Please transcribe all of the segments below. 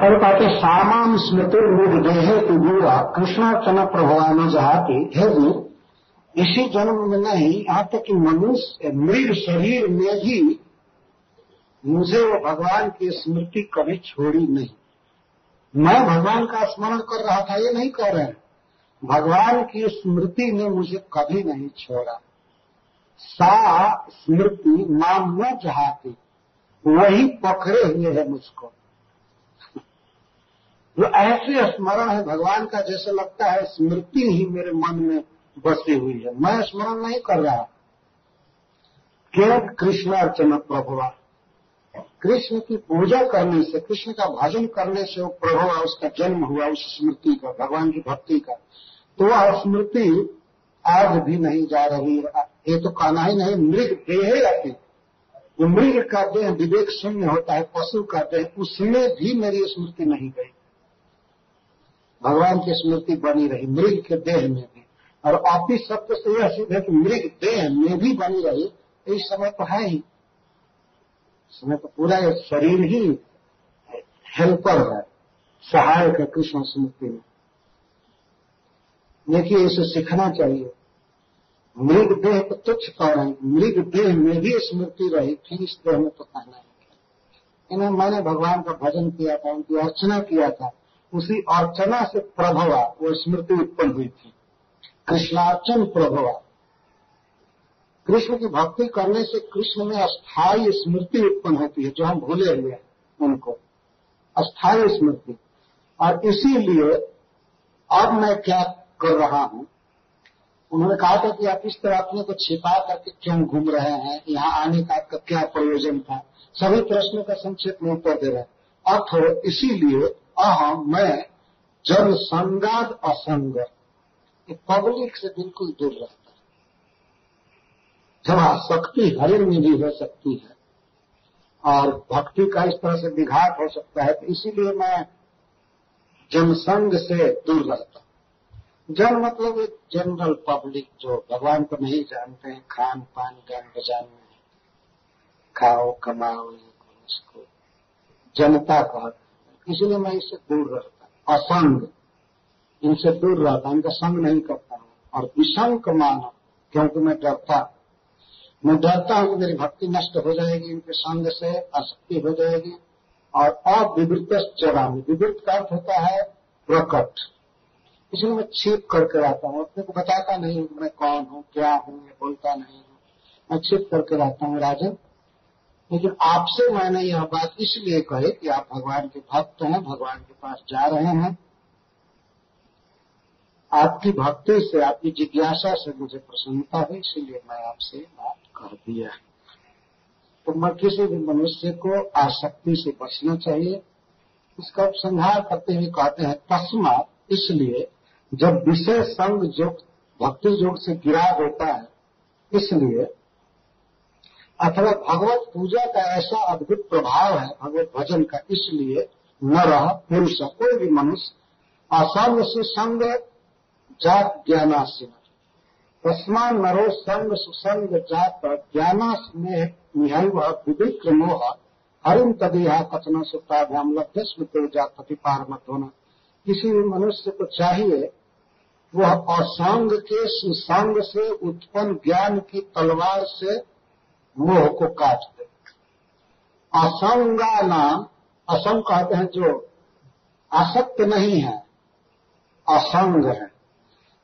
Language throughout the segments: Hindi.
और कहते सामाम स्मृति मृग देहे बुआ कृष्णार्चना प्रभवान जहाती हे गुरु इसी जन्म में नहीं, यहाँ तक कि मनुष्य, मृग शरीर में भी मुझे वो भगवान की स्मृति कभी छोड़ी नहीं। मैं भगवान का स्मरण कर रहा था, ये नहीं कह रहे भगवान की स्मृति ने मुझे कभी नहीं छोड़ा। सा स्मृति नाम न चाहती वही पकड़े हुए है मुझको। जो ऐसे स्मरण है भगवान का जैसे लगता है स्मृति ही मेरे मन में बसी हुई है। मैं स्मरण नहीं कर रहा। क्यों कृष्ण अर्चना प्रभुआ कृष्ण की पूजा करने से, कृष्ण का भजन करने से वो प्रभुआ उसका जन्म हुआ, उस स्मृति का, भगवान की भक्ति का। तो वह स्मृति आज भी नहीं जा रही ये तो कहना ही नहीं, मृग देह आती जो मृग का देह विवेक शून्य होता है, पशु का देह उसमें भी मेरी स्मृति नहीं गई। भगवान की स्मृति बनी रही, मृग के देह में भी। और आपी सत्य से यह सिद्ध है कि मृग देह में भी बनी रही इस समय तो है ही। समय तो पूरा शरीर ही हेल्पर है, सहायक है कृष्ण स्मृति में। देखिए, इसे सीखना चाहिए। मृग देह को तुच्छ कर रहे मृग देह में भी स्मृति रही, फिर इस देह में तो कहना है। इन्हें मैंने भगवान का भजन किया था, उनकी अर्चना किया था। उसी अर्चना से प्रभवा, वो स्मृति उत्पन्न हुई थी। कृष्णार्चन प्रभवा। कृष्ण की भक्ति करने से कृष्ण में अस्थायी स्मृति उत्पन्न होती है, जो हम भूले हुए हैं उनको। अस्थायी स्मृति। और इसीलिए अब मैं क्या कर रहा हूँ? उन्होंने कहा था कि आप इस तरह अपने को छिपा करके क्यों घूम रहे हैं? यहाँ आने का आपका क्या प्रयोजन था? सभी प्रश्नों का संक्षेप में उत्तर दे रहे अर्थ इसीलिए अहम मैं जन संगाद असंग पब्लिक से बिल्कुल दूर रहता है। जब आसक्ति हरिण में भी हो सकती है, और भक्ति का इस तरह से विघात हो सकता है तो इसीलिए मैं जनसंग से दूर रहता जन मतलब एक जनरल पब्लिक जो भगवान को नहीं जानते हैं खान पान गान बजान में। खाओ, कमाओ इसको जनता कहते इसलिए मैं इससे दूर रहता असंग। इनसे दूर रहता इनका संग नहीं करता हूँ। और विसंग मानो, क्योंकि मैं डरता मैं डरता हूँ कि मेरी भक्ति नष्ट हो जाएगी, इनके संग से आसक्ति हो जाएगी, और अविवृत चरामी विवृत का अर्थ होता है प्रकट। इसलिए मैं छिप करके रहता हूँ। अपने को बताता नहीं मैं कौन हूँ, क्या हूँ मैं बोलता नहीं हूँ। मैं छिप करके रहता हूँ, राजन। लेकिन आपसे मैंने यह बात इसलिए कही कि आप भगवान के भक्त हैं, भगवान के पास जा रहे हैं। आपकी भक्ति से, आपकी जिज्ञासा से मुझे प्रसन्नता हुई इसीलिए मैं आपसे बात कर दिया तो मैं किसी भी मनुष्य को आसक्ति से बचना चाहिए। इसका उपसंहार करते हुए कहते हैं तस्मा इसलिए जब विषय संग योग भक्ति योग से गिरा होता है, इसलिए अथवा भगवत पूजा का ऐसा अद्भुत प्रभाव है, भगवत भजन का, इसलिए न रह पुरुष कोई भी मनुष्य असंग से संग जात ज्ञानासीन तस्मान नरो संग सुसंग जात ज्ञानास में निहैव विविक्र मोह। हरिम तदिया कथन सुताभ्याम लब्ध स्मृति जात पति पार मत होना किसी भी मनुष्य को चाहिए, वह असंग के सुसंग से उत्पन्न ज्ञान की तलवार से मोह को काट दे। असंगा नाम असंग कहते हैं जो आसक्त नहीं है असंग है।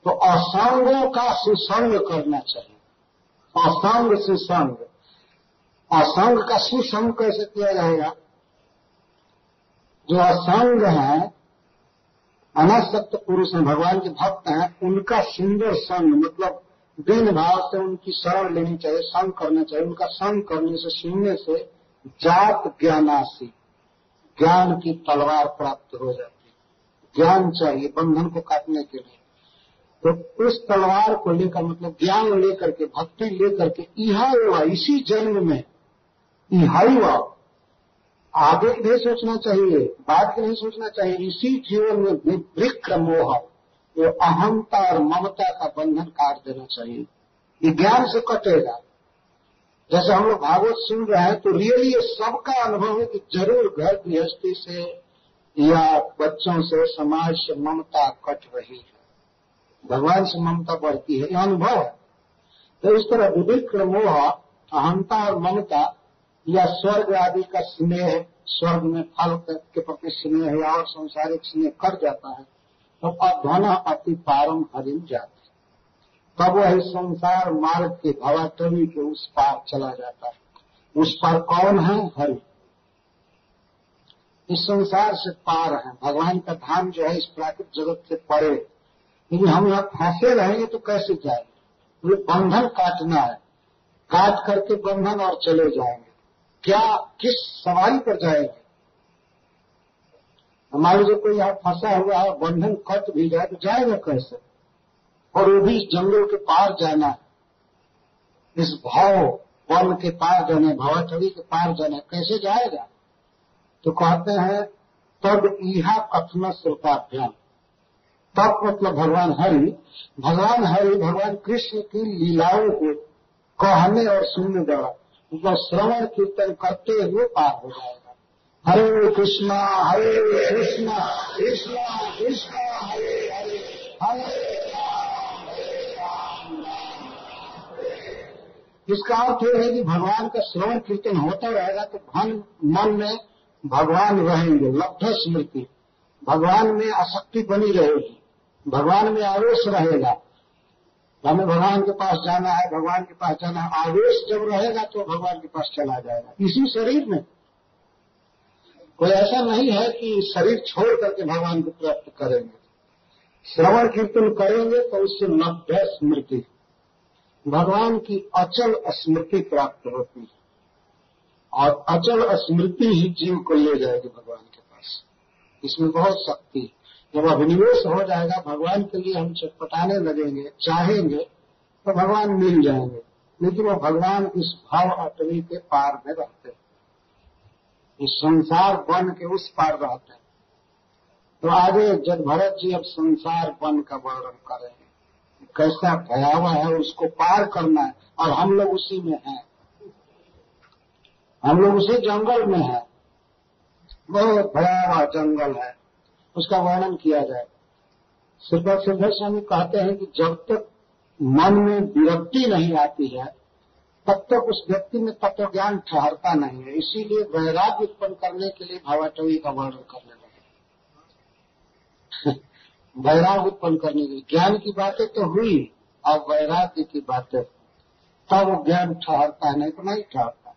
तो असंगों का सुसंग करना चाहिए। असंग सुसंग। असंग का सुसंग कैसे किया जाएगा? जो असंग है, अनासक्त पुरुष हैं, भगवान के भक्त हैं, उनका सुंदर संग मतलब दिन भाव से उनकी शरण लेनी चाहिए, संग करना चाहिए। उनका संग करने से, सुनने से जात ज्ञानासी, ज्ञान की तलवार प्राप्त हो जाती है। ज्ञान चाहिए, बंधन को काटने के लिए। तो उस तलवार को लेकर मतलब ज्ञान लेकर के, भक्ति लेकर के, इहा हुआ, इसी जन्म में इहाई हुआ। आगे नहीं सोचना चाहिए, बाद नहीं सोचना चाहिए, इसी जीवन में विक्र मोह। वो अहंता और ममता का बंधन काट देना चाहिए। ये ज्ञान से कटेगा। जैसे हम लोग भागवत सुन रहे हैं तो रियली ये सबका अनुभव है कि ज़रूर घर गृहस्थी से या बच्चों से समाज से ममता कट रही है। भगवान से ममता बढ़ती है। यह अनुभव है। तो इस तरह विविक्र मोह, अहंता और ममता या स्वर्ग आदि का स्नेह, स्वर्ग में फल के प्रति स्नेह या और संसारिक स्नेह कर जाता है। अध्वन अति पारम हरिम जाते। तब वह संसार मार्ग के भवाटवी के उस पार चला जाता है। उस पार कौन है हरि? इस संसार से पार है। भगवान का धाम जो है इस प्राकृतिक जगत से परे। लेकिन हम यहाँ फंसे रहेंगे तो कैसे जाएँगे? ये बंधन काटना है। काट करके बंधन और चले जाएँगे। क्या, किस सवारी पर जाएँगे? हमारे जो कोई यहाँ फंसा हुआ है, बंधन कट भी जाए तो जाएगा कैसे? और वो भी इस जंगल के पार जाना है। इस भाव वन के पार जाना भावाचड़ी के पार जाना कैसे जाएगा? तो कहते हैं, तब इहा कथन श्रोताभ्याम। तब मतलब भगवान हरि भगवान हरि, भगवान कृष्ण की लीलाओं को कहने और सुनने द्वारा मतलब श्रवण कीर्तन करते हुए पार हो जाएगा। हरे कृष्णा हरे कृष्णा कृष्णा कृष्णा, हरे हरे हरे इसका अर्थ यह है कि भगवान का श्रवण कीर्तन होता रहेगा तो धन मन में भगवान रहेंगे, लब्ध स्मृति। भगवान में आसक्ति बनी रहेगी, भगवान में आवेश रहेगा। हमें भगवान के पास जाना है, भगवान के पास जाना है, आवेश जब रहेगा तो भगवान के पास चला जाएगा। इसी शरीर में कोई ऐसा नहीं है कि शरीर छोड़ करके भगवान को प्राप्त करेंगे। श्रवण कीर्तन करेंगे तो उससे लभ्य स्मृति, भगवान की अचल स्मृति प्राप्त होती है। और अचल स्मृति ही जीव को ले जाएगी भगवान के पास। इसमें बहुत शक्ति है। जब अभिनिवेश हो जाएगा, भगवान के लिए हम चटपटाने लगेंगे, चाहेंगे तो भगवान मिल जाएँगे। लेकिन वो भगवान इस भाव अटवी के पार में रहते हैं। इस संसार बन के उस पार रहते हैं। तो आगे जब भरत जी अब संसार बन का वर्णन करेंगे। कैसा भयावह है उसको पार करना है और हम लोग उसी में हैं। हम लोग उसी जंगल में हैं। बहुत भयावह जंगल है। उसका वर्णन किया जाए। श्रीपद सिद्धर स्वामी कहते हैं कि जब तक मन में विरक्ति नहीं आती है तब तक उस व्यक्ति में तत्व ज्ञान ठहरता नहीं है। इसीलिए वैराग्य उत्पन्न करने के लिए भावाटवी का वर्णन करने लगे। वैराग उत्पन्न करने के लिए। ज्ञान की बातें तो हुई और वैराग्य की बातें। तब ज्ञान ठहरता है नहीं तो नहीं ठहरता।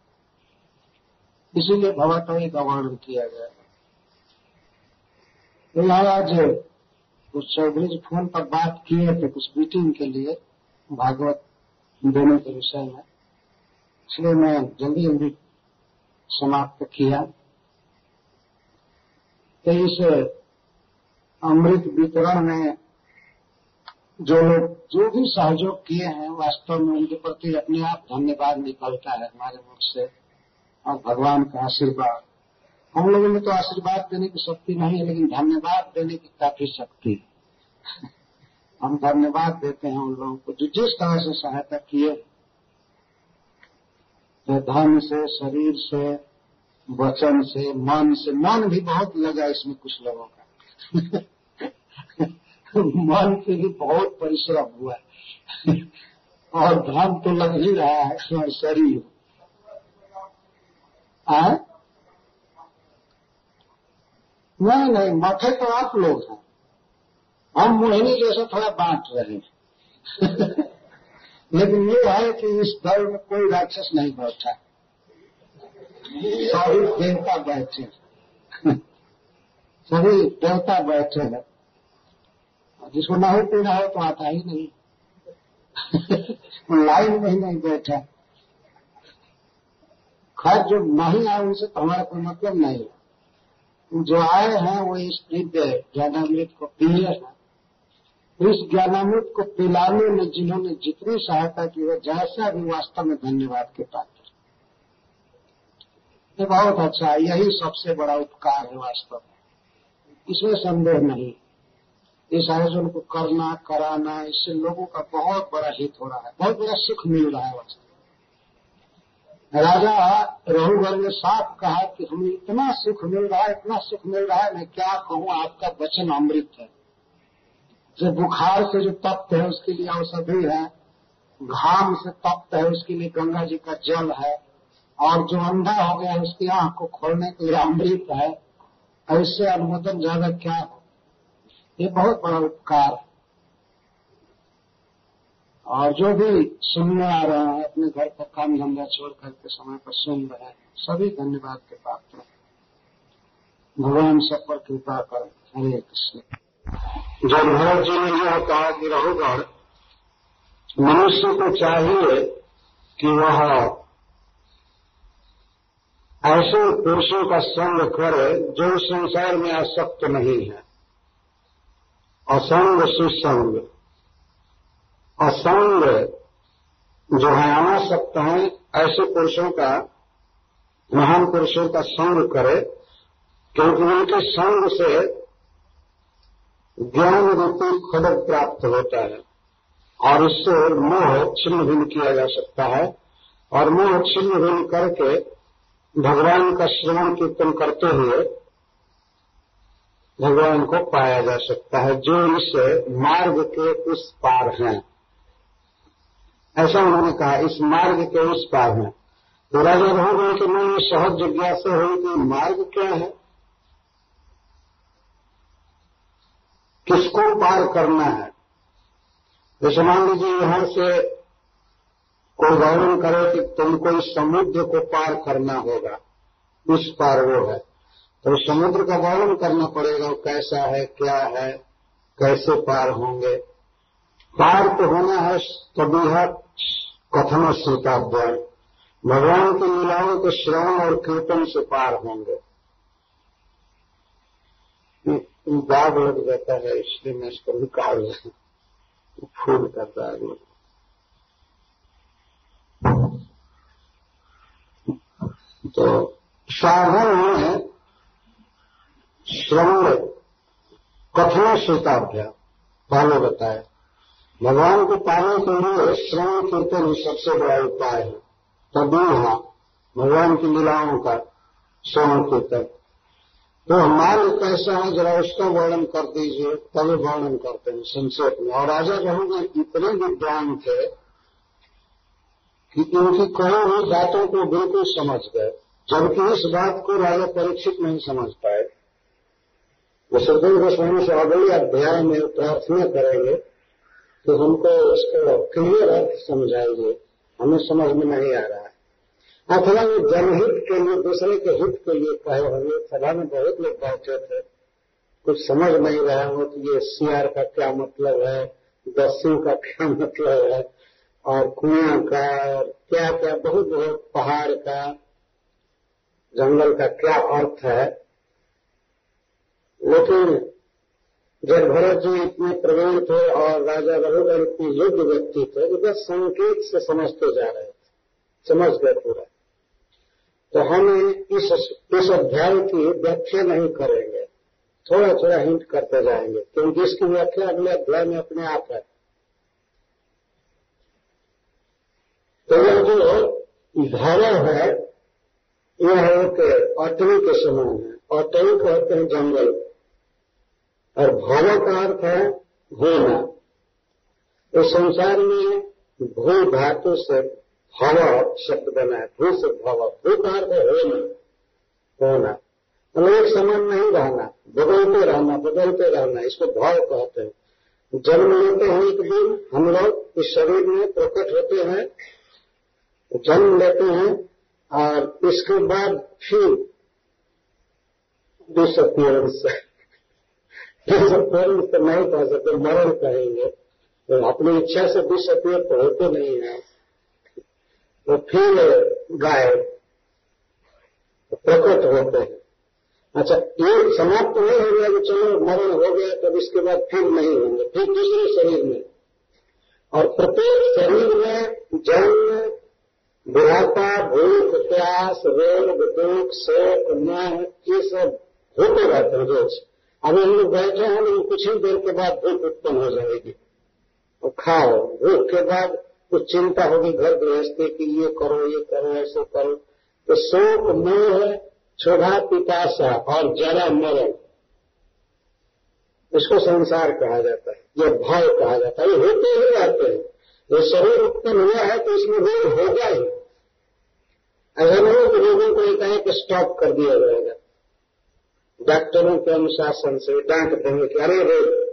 इसीलिए भवाटवी का वर्णन किया गया तो यहाँ आज कुछ चौधरी फ़ोन पर बात किए थे कुछ मीटिंग के लिए, भागवत देने के विषय में। इसलिए मैं जल्दी जल्दी समाप्त किया। तो इस अमृत वितरण में जो लोग, जो भी सहयोग किए हैं, वास्तव में उनके प्रति अपने आप धन्यवाद निकलता है हमारे मुख से और भगवान का आशीर्वाद। हम लोगों में तो आशीर्वाद देने की शक्ति नहीं है लेकिन धन्यवाद देने की काफ़ी शक्ति हम धन्यवाद देते हैं उन लोगों को जो जिस तरह से सहायता किए। धन से, शरीर से, वचन से, मन से, मन भी बहुत लगा इसमें कुछ लोगों का। मन से भी बहुत परिश्रम हुआ और धन तो लग ही रहा है, इसमें शरीर आए? नहीं नहीं मठे तो आप लोग हैं। हम मोहिनी जैसा थोड़ा बांट रहे हैं। लेकिन ये है कि इस दल में कोई राक्षस नहीं बैठा। सभी देवता बैठे। सभी देवता बैठे हैं। जिसको नहीं पीना हो तो आता ही नहीं। लाइन में ही नहीं बैठा। खैर, जो नहीं आए उनसे तो हमारा कोई मतलब नहीं। है जो आए हैं वो इस दिव्य ज्ञानामृत को पिए हैं। इस ज्ञानामृत को पिलाने में जिन्होंने जितनी सहायता की है, जैसा भी वास्तव में धन्यवाद के पात्र। ये बहुत अच्छा है, यही सबसे बड़ा उपकार है वास्तव में। इसमें संदेह नहीं। इस आयोजन को करना, कराना, इससे लोगों का बहुत बड़ा हित हो रहा है, बहुत बड़ा सुख मिल रहा है वास्तव राजा रघुवर ने साफ़ कहा कि हमें इतना सुख मिल रहा है, इतना सुख मिल रहा है, मैं क्या कहूँ, आपका वचन अमृत है। जो बुखार से जो तप्त है, उसके लिए औषधि है। घाम से तप्त है, उसके लिए गंगा जी का जल है। और जो अंधा हो गया है उसकी आँख को खोलने के लिए अमृत है। ऐसे अनुमोदन ज़्यादा क्या हो? ये बहुत बड़ा उपकार है। और जो भी सुनने आ रहे हैं, अपने घर का काम धंधा छोड़ करके समय पर सुन रहे हैं, सभी धन्यवाद के पात्र हैं। भगवान सब पर कृपा कर। हरे कृष्ण। जब भरत जी ने यह कहा कि रघुगढ़ मनुष्य को चाहिए कि वह ऐसे पुरुषों का संग करे जो संसार में आसक्त नहीं है। असंग सुसंग। असंग जो है अनासक्त हैं, ऐसे पुरुषों का, महान पुरुषों का संग करे, क्योंकि उनके संग से ज्ञान रूपी खडक प्राप्त होता है। और इससे मोह छिन्न भिन्न किया जा सकता है। और मोह छिन्न भिन्न करके भगवान का श्रवण कीर्तन करते हुए भगवान को पाया जा सकता है, जो इस मार्ग के उस पार हैं। ऐसा उन्होंने कहा, इस मार्ग के उस पार हैं। तो राजा रघुगण के मन में सहज जिज्ञासा हुई कि मार्ग क्या है? किसको पार करना है? जैसे मान लीजिए यहाँ से कोई वर्णन करे कि तुमको इस समुद्र को पार करना होगा। उस पार वो है। तो समुद्र का वर्णन करना पड़ेगा कैसा है, क्या है, कैसे पार होंगे। पार तो होना है तभी है कथन श्रोताभ्याय भगवान की लीलाओं के श्रवण और कीर्तन से पार होंगे। दाग लग जाता है, इसलिए मैं इसको निकाल फूल का दाग तो साधन में श्रवण कथन श्रोताभ्यास पहले बताया भगवान को पाने के लिए श्रवण कीर्तन ही सबसे बड़ा उपाय है। तभी वहाँ भगवान की लीलाओं का श्रवण कीर्तन। तो हमारे कैसा है, जरा उसका वर्णन कर दीजिए, तभी वर्णन करते हैं, संक्षेप में। और राजा रहोगे इतने विद्वान थे कि इनकी कई हुई बातों को बिल्कुल समझ गए, जबकि इस बात को राजा परीक्षित नहीं समझ पाए। वो सदन गोस्वामी से अगले अध्याय में प्रार्थना करेंगे तो हमको इसको क्लियर अर्थ समझाएँगे हमें समझ में नहीं आ रहा है। अथवा वो जनहित के लिए, दूसरे के हित के लिए कहे होंगे। सभा में बहुत लोग बैठे थे। कुछ समझ नहीं रहे हो कि ये सियार का क्या मतलब है, दस्यू का क्या मतलब है, और कुआँ का और क्या क्या, बहुत बहुत पहाड़ का, जंगल का क्या अर्थ है। लेकिन जब भरत जी इतने प्रवीण थे और राजा रघुवर इतने योग्य व्यक्ति थे तो बस संकेत से समझते जा रहे थे। समझ गए पूरा। तो हम इस इस अध्याय की व्याख्या नहीं करेंगे। थोड़ा थोड़ा हिंट करते जाएँगे, क्योंकि इसकी व्याख्या अगले अध्याय में अपने आप है। तो यह जो धर्म है यह एक अटवी के समान है। अटवी कहते हैं जंगल। और भव का अर्थ है होना तो संसार में भू धातु से भव शब्द बना है, भू से भव भू का अर्थ है होना होना मतलब एक समान नहीं रहना बदलते रहना बदलते रहना, इसको भाव कहते हैं। जन्म लेते हैं एक दिन, हम लोग इस शरीर में प्रकट होते हैं, जन्म लेते हैं, और इसके बाद फिर डिसअपियरेंस डिसअपियर तो नहीं कह सकते, मरण कहेंगे। तो अपनी इच्छा से डिसअपियर तो होते नहीं है। तो फिर गायब प्रकट होते हैं। अच्छा ये समाप्त नहीं हो गया कि चलो मरण हो गया, तब इसके बाद फिर नहीं होंगे, फिर दूसरे शरीर में। और प्रत्येक शरीर में जन्म, बुढ़ापा, भूख, प्यास, रोग, दुख, शोक, मोह, ये सब होते रहते हैं रोज। अभी हम लोग बैठे हैं, लेकिन कुछ ही देर के बाद भूख उत्पन्न हो जाएगी। और खाओ, भूख के बाद कुछ चिंता होगी घर गृहस्थी की, ये करो ये करो, ऐसे करो। तो शोक मोह क्षोभा पिपाशा और जरा मरण, इसको संसार कहा जाता है, ये भाव कहा जाता है। ये होते ही रहते हैं। ये शरीर उत्पन्न हुआ है तो इसमें रोग होगा ही। ऐसा नहीं कि रोगों को एकाएक स्टॉप कर दिया जाएगा। डॉक्टरों के अनुशासन से, डांट देंगे कि, अरे रोग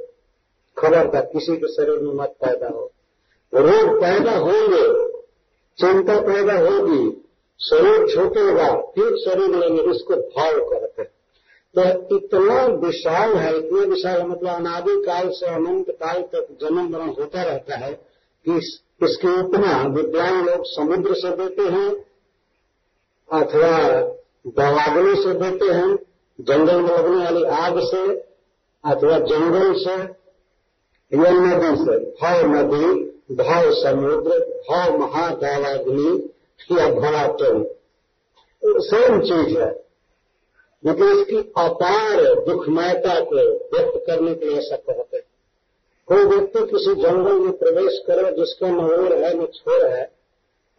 खबरदार किसी के शरीर में मत पैदा हो। रोग पैदा होंगे, चिंता पैदा होगी, शरीर छूटेगा फिर शरीर लेंगे, उसको भाव करते तो इतना विशाल है, इतना विशाल मतलब अनादि काल से अनंत काल तक जन्म मरण होता रहता है कि इसकी उपमा विद्वान लोग समुद्र से देते हैं, अथवा दवाग्नि से देते हैं, जंगल में लगने वाली आग से, अथवा जंगल से, या नदी से, भाव नदी भाव समुद्र भाव महादावाग्नि या भड़ाटन सेम चीज़ है। मतलब इसकी अपार दुखमयता को व्यक्त करने के लिए ऐसा कहते हैं। कोई व्यक्ति किसी जंगल में प्रवेश करे, जिसका न ओर है, न छोर है,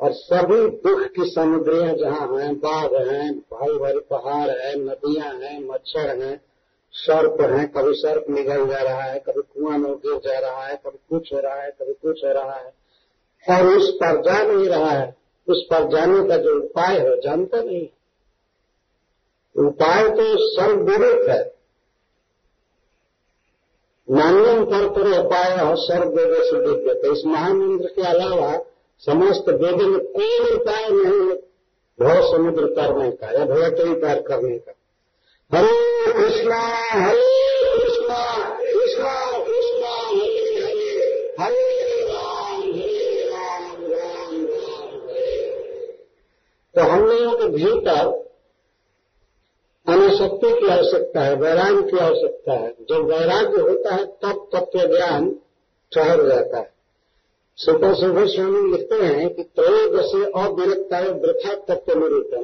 और सभी दुख की समुद्रियाँ जहाँ हैं, बाघ हैं भारी भारी पहाड़ है, नदियाँ हैं, मच्छर हैं सर्प है, कभी सर्प निगल जा रहा है, कभी कुआँ में गिर जा रहा है, कभी कुछ हो रहा है, कभी कुछ हो रहा है। और उस पर जा नहीं रहा है। उस पर जाने का जो उपाय है जानता नहीं उपाय तो सर्वविदित है। नान्यम कर पर उपाय हो, सर्ववेद से दिव्य तो इस महामंत्र के अलावा समस्त वेद में कोई उपाय नहीं है। भव समुद्र करने का या भवतरी पार करने का। हरे कृष्णा हरे कृष्णा कृष्णा कृष्णा, हरे हरे हरे राम हरे राम राम तो हम लोगों के भीतर अनुशक्ति की आवश्यकता है, वैराग्य की आवश्यकता है। जब वैराग्य होता है, तब तत्व ज्ञान ठहर जाता है। सुपर सुपर स्वामी लिखते हैं कि त्रयोदशी अविरक्ता वृथा तत्व निरूपण।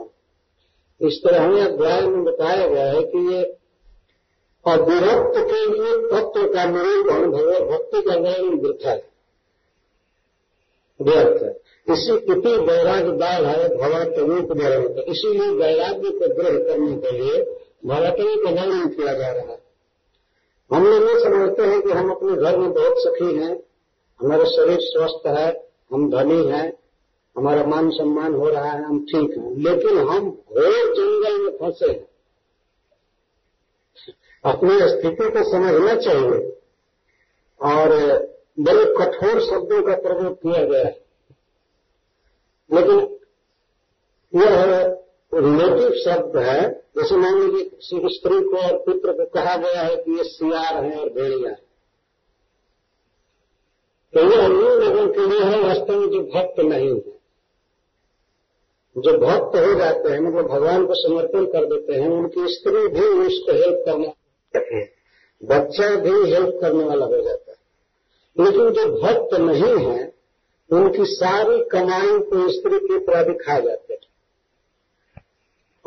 इस तरह हमें अध्याय में बताया गया है कि ये अविरक्त के लिए तत्व का निरूपण भगवत भक्ति का ज्ञान वृथा है। व्यर्थ है। इसी इति वैराग्य दाल है, भगवत रूप में इसीलिए वैराग्य को दृढ़ करने के लिए भगवती का वर्णन किया जा रहा है। हम लोग ये समझते हैं कि हम अपने घर में बहुत सखी हैं, हमारा शरीर स्वस्थ है, हम धनी हैं हमारा मान सम्मान हो रहा है, हम ठीक हैं। लेकिन हम घोर जंगल में फंसे हैं। अपनी स्थिति को समझना चाहिए। और बड़े कठोर शब्दों का प्रयोग किया गया है। लेकिन यह रिलेटिव शब्द है, जैसे मान लीजिए स्त्री को और पुत्र को कहा गया है कि ये सियार है और भेड़िया है। तो ये अन्य लोगों के लिए है, वास्तव में जो भक्त नहीं है। जो भक्त हो जाते हैं मतलब भगवान को समर्पण कर देते हैं, उनकी स्त्री भी उसको हेल्प करने बच्चा भी हेल्प करने वाला हो जाता है। लेकिन जो भक्त नहीं है, उनकी सारी कमाई को स्त्री के प्रति खा जाते हैं।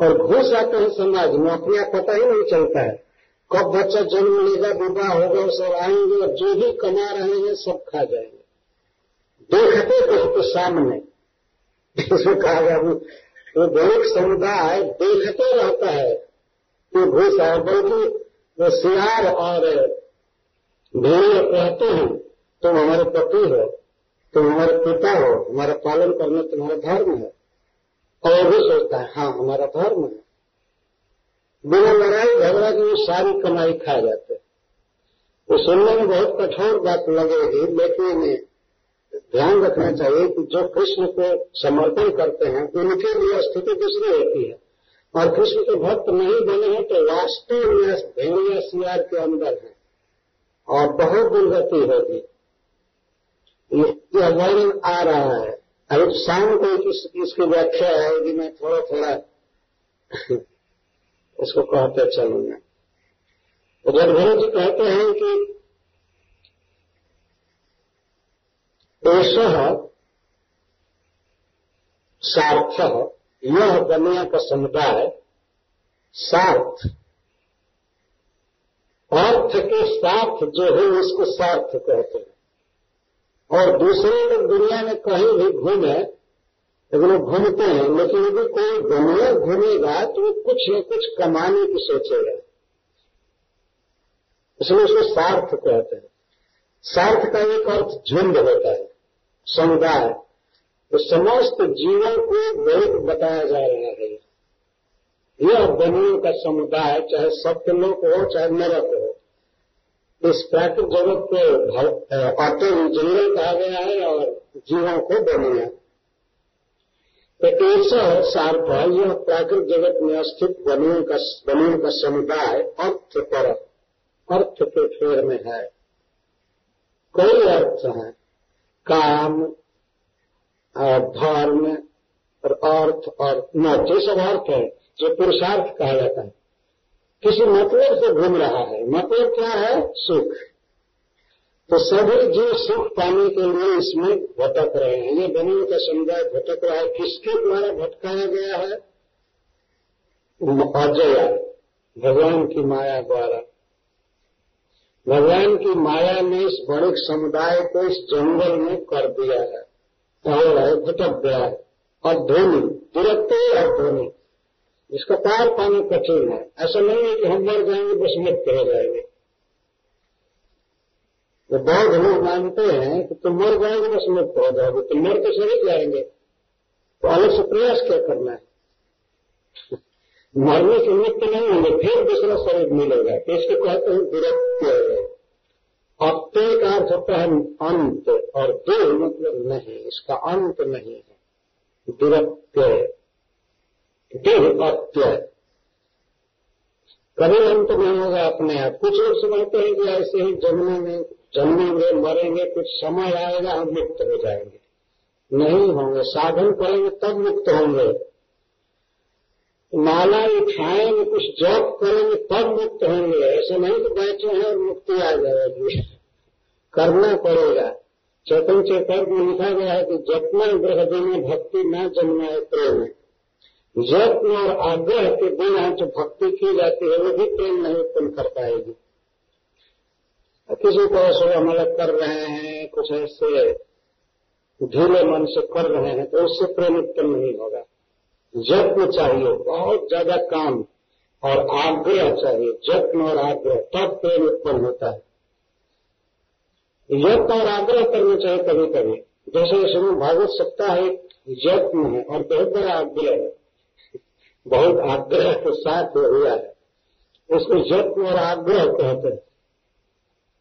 और घुस आते हैं समाज नौकरियाँ पता ही नहीं चलता है। कब बच्चा जन्म लेगा विवाह होगा, सब आएँगे और जो भी कमा रहे हैं, सब खा जाएँगे। देखते देखते सामने। इसमें कहा गया, वो बहुत समुदाय देखते रहता है। कि आए बल्कि वो सियार और भेड़िए कहते हैं। तुम हमारे पति हो, तुम हमारे पिता हो, हमारा पालन करना तुम्हारा धर्म है। और भी सोचता है हाँ हमारा धर्म है। बिना लड़ाई झगड़ा के सारी कमाई खा जाते वो सुनने में बहुत कठोर बात लगेगी लेकिन ध्यान रखना चाहिए कि जो कृष्ण को समर्पण करते हैं उनके लिए स्थिति दूसरी होती है। और कृष्ण के भक्त नहीं बने हैं तो वास्तव में भेड़िया सियार के अंदर है। और बहुत दुर्गति होगी। यह वर्णन आ रहा है। अभी शाम को इसकी व्याख्या है कि मैं थोड़ा थोड़ा इसको कहते चलूँगा। तो जगभर जी कहते हैं कि एष सार्थ। यह दुनिया का समुदाय सार्थ अर्थ के साथ जो है उसको सार्थ कहते हैं। और दूसरे लोग दुनिया में कहीं भी घूमे, लेकिन वो घूमते हैं, लेकिन यदि कोई दुनिया घूमेगा तो वो कुछ न कुछ कमाने की सोचेगा इसलिए उसको सार्थ कहते हैं। सार्थ का एक अर्थ झुंड होता है। समुदाय। तो समस्त जीवन को बहुत बताया जा रहा है। यह बनियों का समुदाय, चाहे सत्यलोक हो, चाहे नरक हो, इस प्राकृतिक जगत को ऑटो जंगल कहा गया है और जीवों को बनिया तो ऐसा सार्थ है, यह प्राकृतिक जगत में स्थित बनियों का बनियों का समुदाय अर्थ पर, अर्थ के फेर में है। कई अर्थ है? काम और धर्म और अर्थ और मोक्ष ये सब अर्थ है, जो पुरुषार्थ कहा जाता है। किसी मतलब से घूम रहा है। मतलब क्या है? सुख। तो सभी जीव सुख पाने के लिए इसमें भटक रहे हैं। ये बनी का समुदाय भटक रहा है। किसके द्वारा भटकाया गया है? अजय, भगवान की माया द्वारा। भगवान की माया ने इस बड़े समुदाय को इस जंगल में कर दिया है। और है, भटक गया है। और ध्वनि तुरंत और ध्वनि इसका पार पाना कठिन है। ऐसा नहीं है कि हम मर जाएँगे, बस मुक्त हो जाएँगे। तो बहुत लोग मानते हैं कि तुम मर जाएँगे बस मुक्त हो जाओगे। तुम मर तो सही जाएँगे। तो अलग से प्रयास क्या करना है? मरने से मुक्त नहीं होंगे, फिर दूसरा शरीर मिलेगा। तो इसको कहते हैं विरक्त अत्यय का अर्थ होता है अंत और दो मतलब नहीं, इसका अंत नहीं है। दुरत्यय देह अत्यय कभी अंत नहीं होगा अपने आप। कुछ लोग समझते हैं कि ऐसे ही जन्मे जन्मेंगे जन्मेंगे मरेंगे, कुछ समय आएगा, हम मुक्त हो जाएँगे। नहीं होंगे। साधन करेंगे, तब मुक्त होंगे। माला उठाएँगे कुछ जॉब करेंगे तब मुक्त होंगे। ऐसे नहीं तो बैठे हैं और मुक्ति आ जाएगी। करना पड़ेगा। चेतन चेतन में लिखा गया है कि जतना ग्रह देने भक्ति न जन्माए प्रेम। यत्न और आग्रह के बिना जो भक्ति की जाती है, वो भी प्रेम नहीं उत्पन्न कर पाएगी। किसी को ऐसे अमल कर रहे हैं, कुछ ऐसे ढीले मन से कर रहे हैं तो उससे प्रेम उत्पन्न नहीं होगा। यत्न चाहिए, बहुत ज़्यादा काम और आग्रह चाहिए, जत्न और आग्रह, तब प्रेम उत्पन्न होता है। यत्न और आग्रह करना चाहिए कभी कभी जैसे इसमें भागवत सप्ताह एक यत्न है और बहुत बड़ा आग्रह है। बहुत आग्रह के साथ हुआ है। उसको यत्न और आग्रह कहते हैं।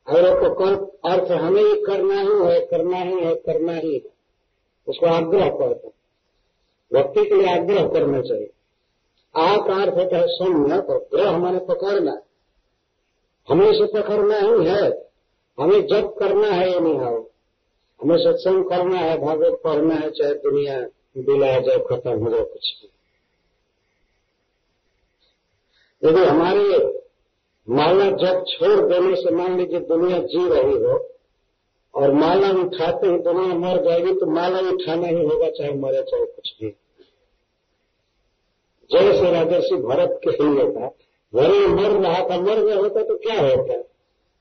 और तो कौन अर्थ हमें ही करना ही है, करना ही है, करना ही है, उसको आग्रह कहते हैं। व्यक्ति के लिए आग्रह करना चाहिए। आ का अर्थ होता है सुनना तो ग्रह हमारे पकड़ना हमें से पकड़ना ही है। हमें जब करना है या नहीं आओ हमें सत्संग करना है, भागवत पढ़ना है, चाहे दुनिया बिला जाए खत्म हो जाए कुछ भी। यदि हमारे माला जब छोड़ देने से मान लीजिए दुनिया जी रही हो और माला उठाते ही दुनिया मर जाएगी तो माला उठाना ही होगा, चाहे मरे, चाहे कुछ भी। जैसे राजर्षि भरत के लिए था वही मर रहा था, मर गया होता तो क्या होता?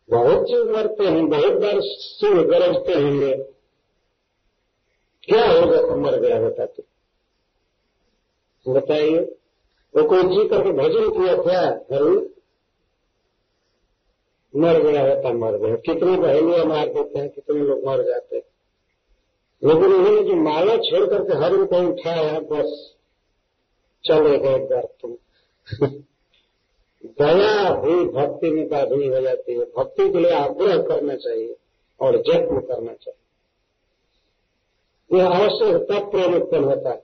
बहुत चीज़ मरते हैं, बहुत बार सिंह गरजते होंगे। क्या होगा तो मर गया होता तो? बताइए। वो कोई जी करके भजन किया घर में मर गया होता, मर गया। कितनी बहनियाँ मार देते हैं, कितने लोग मर जाते हैं। लेकिन उन्होंने जो माला छोड़ करके हर उनको उठाया, बस चले गए घर तुम। दया भी भक्ति में बाधनी हो जाती है। भक्ति के लिए आग्रह करना चाहिए और जत्न करना चाहिए। यह अवश्य तब उत्पन्न होता है।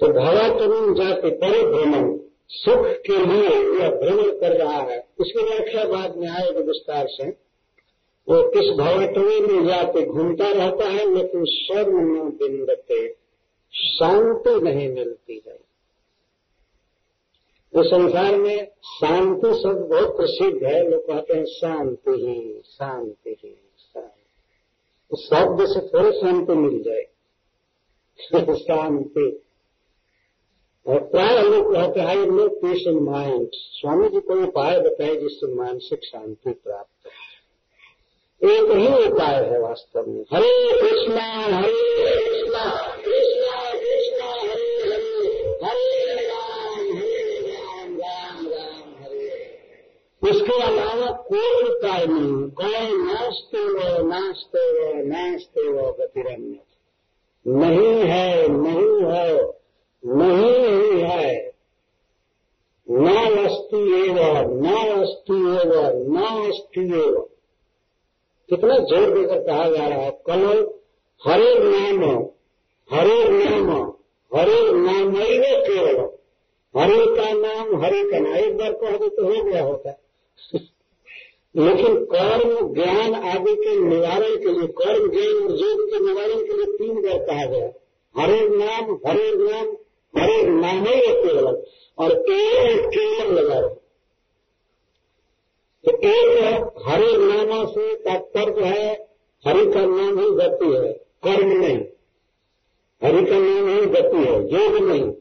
तो भवाचरण जाति परिभ्रमण। सुख के लिए यह भ्रमण कर रहा है। उसकी व्याख्या बाद में आएगी विस्तार से? वो किस भवटवी में जाके घूमता रहता है, लेकिन स्वर्ण में बिंदते शांति नहीं मिलती है। तो संसार में शांति शब्द बहुत प्रसिद्ध है, लोग कहते हैं शांति ही शांति ही, शांति। शब्द से थोड़ी शांति मिल जाए। शांति और प्राय लोग कहते हैं no peace in mind Swami ji को उपाय बताए जिससे मानसिक शांति प्राप्त एक ही उपाय है वास्तव में। हरे कृष्णा हरे कृष्णा कृष्णा कृष्णा, हरे हरे। हरे राम हरे राम राम राम, हरे। उसके अलावा कोई उपाय नहीं कौन नाचते वो नाचते वो नाचते वो गतिरन्य नहीं है नहीं है। नहीं है। न अस्थि एवं, न अस्थि एवं, न अस्थि एवं। कितना ज़ोर देकर कहा जा रहा है, कल हरे नाम हरे नाम हरे नाम केवल। हरे का नाम हरे का नाम, एक बार कह दे तो हो गया होता लेकिन कर्म, ज्ञान आदि के निवारण के लिए, कर्म, ज्ञान और योग के निवारण के लिए तीन बार कहा गया। हरे नाम हरे नाम ही केवल और एक केवल लगा। रहे तो एक हरे नामा से तात्पर्य है, हरि का नाम ही गति है, कर्म नहीं। हरि का नाम ही गति है, योग नहीं।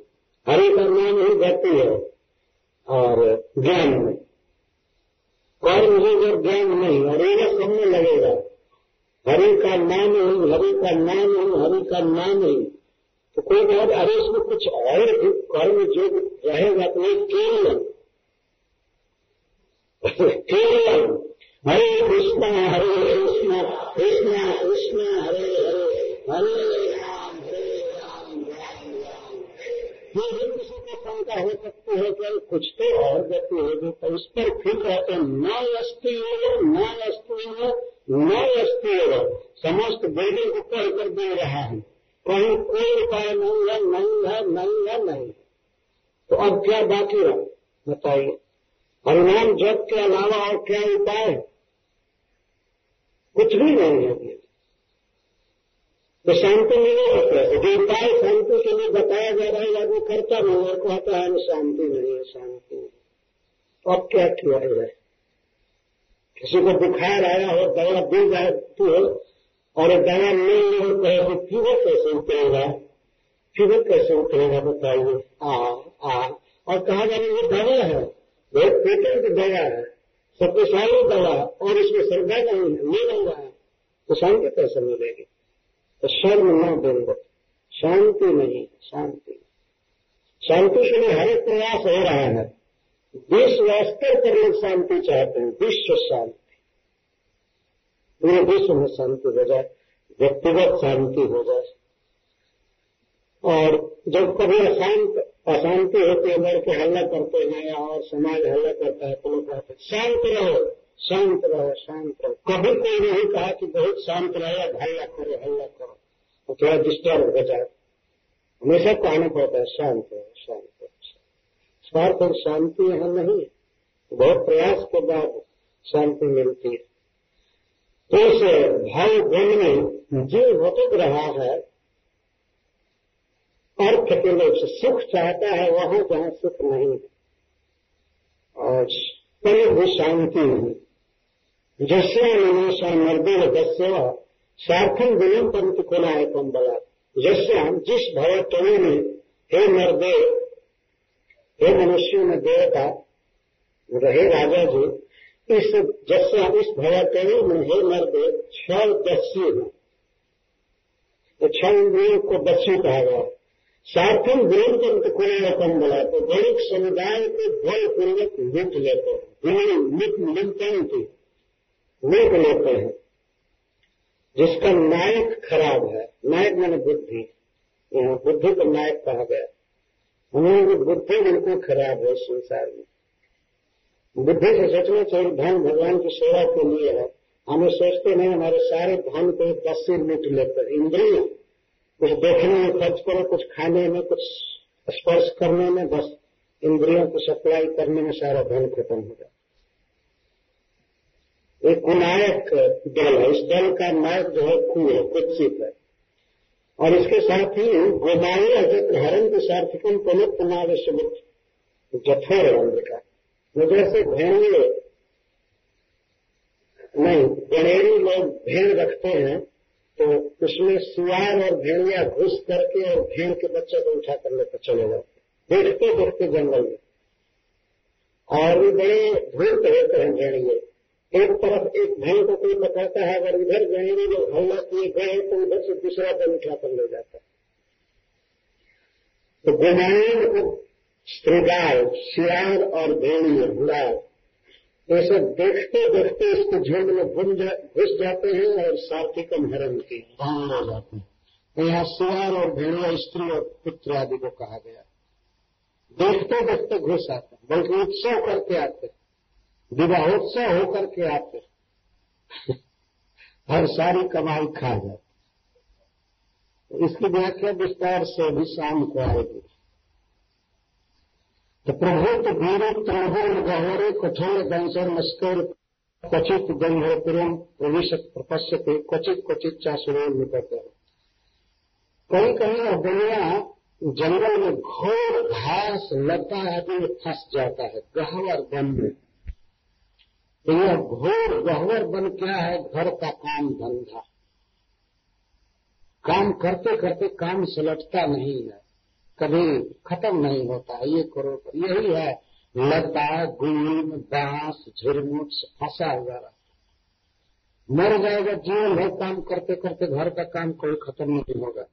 हरि का नाम ही गति है और ज्ञान नहीं। कर्म योग और ज्ञान नहीं, और एक समय लगेगा। हरि का नाम ही, हरि का नाम ही, हरि का नाम ही। तो कोई बात अरे इसमें कुछ और कर्म, जो रहेगा तो एक केवल केवल हरे कृष्ण हरे कृष्ण कृष्ण कृष्ण, हरे हरे हरे शंका हो सकती है कि कुछ तो और गति होगी तो इस पर फिर कहते हैं। न अस्थि न अस्थि न अस्थि समस्त वेदों को कह कर दे रहा है। कहीं कोई उपाय नहीं है नहीं है नहीं है, नहीं। तो अब क्या बाकी रहा बताइए। हरिनाम जप के अलावा और क्या उपाय कुछ भी नहीं है तो शांति मिले कैसे जो उपाय शांति के लिए बताया जा रहा है आदमी करता नहीं है कहता है, शांति नहीं है, शांति। तो अब क्या किया है किसी को बुखार आया हो दवा दी जाती हो। और दवा नहीं ले हो कहे तो फीवर कैसे उतरेगा? फीवर कैसे उतरेगा बताइए? आ आ, और कहा जा रहा है दवा है बहुत पेटेंट दवा है शक्तिशाली दवा, और इसमें श्रद्धा नहीं है नहीं लग है तो शांति कैसे मिलेगी? तो शर्म न बिंद शांति नहीं, शांति। शांति के लिए हर प्रयास हो रहा है। विश्व स्तर पर लोग शांति चाहते हैं, विश्व शांति। पूरे विश्व में शांति हो जाए, व्यक्तिगत शांति हो जाए। और जब कभी अशांत, अशांति होती है लड़के हल्ला करते हैं और समाज हल्ला करता है तो लोग कहते शांत रहो शांत रहो शांत रहो। कभी कोई नहीं कहा कि बहुत शांत रहे हल्ला करो हल्ला करो। तो थोड़ा डिस्टर्ब हो जाए। हमेशा कहना पड़ता है शांत रहो शांत रहो। स्वार्थ और शांति यहाँ नहीं है। बहुत प्रयास के बाद शांति मिलती है। तो भाव गुण में जो भटक रहा है अर्थ के लोग सुख चाहता है, वहाँ जहाँ सुख नहीं है। और कहीं भी शांति नहीं। जैसे निमेशा निर्दय दस्य सार्थन विनम पंत खुला है जैसे हम जिस भवत्व में, हे नरदेव हे मनुष्यों में देवता रहे राजा जी इस जैसे इस भवत्व में मुझे नरदेव छह दस्यु हैं। तो छह इंद्रियों को दस्यु कहा गया। सार्थम विरोध कुरेकम बोला तो गरीब समुदाय को बलपूर्वक लूट लेते हैं। मिलते लूट लेते हैं। जिसका नायक खराब है। नायक मैंने बुद्धि। बुद्धि को नायक कहा गया। उन्होंने बुद्धि बिल्कुल खराब है संसार में। बुद्धि से सोचना चाहिए धन भगवान की सेवा के लिए है। हमें सोचते नहीं, हमारे सारे धन को दस से लूट लेते इंद्रिया, कुछ देखने में खर्च करो, कुछ खाने में, कुछ स्पर्श करने में, बस इंद्रियों को सप्लाई करने में सारा धन खत्म हो जाए एक नायक दल है। इस दल का नायक जो है खू है, कुत्सित है। और इसके साथ ही गोमाया हरण के सार्थिकम पुनः पुनावेश जथोर का जैसे भेड़िए नहीं, गणेरी लोग भेड़ रखते हैं तो उसमें सुआर और भेड़िया घुस करके और भेड़ के बच्चे को उठा कर लेकर चले जाते देखते देखते जंगल में। और भी बड़े धूर्त होते हैं भेड़िए एक तरफ़ एक भेड़ को कोई पकड़ता है, अगर इधर गए जो हमला किए गए तो उधर से दूसरा दल उठा कर ले जाता है। तो गुमाइन श्रृगाल शियार और बुढ़ाल ये सब देखते देखते इसके झुंड में घुस जाते हैं और सात्विकम हरण के भान हो जाते हैं। तो यहाँ शियार और भेड़िया स्त्री और पुत्र आदि को कहा गया। देखते देखते घुस आते हैं। बल्कि उत्सव करके आते विवाहोत्सव होकर के आते हर सारी कमाई खा जाते तो इसकी व्याख्या विस्तार से अभी शाम को आएगी। तो प्रभु तो वीर तृणभूल गहरे कठोर दंसर मस्कर क्वचित गंधपुरम प्रवेश प्रपश्यते क्वचित क्वचित चासुरो निकट कहीं कहीं दुनिया जंगल में घोर घास, लता आदि में फंस जाता है, गहवर वन में। तो यह घोर गहवर बन क्या है? घर का काम धंधा। काम करते करते काम सलटता नहीं है। कभी खत्म नहीं होता, ये करो यही है, लता गुण बाँस झुरमुट फंसा हुआ रहता। मर जाएगा, जीवन भर काम करते करते घर का काम कोई खत्म नहीं होगा।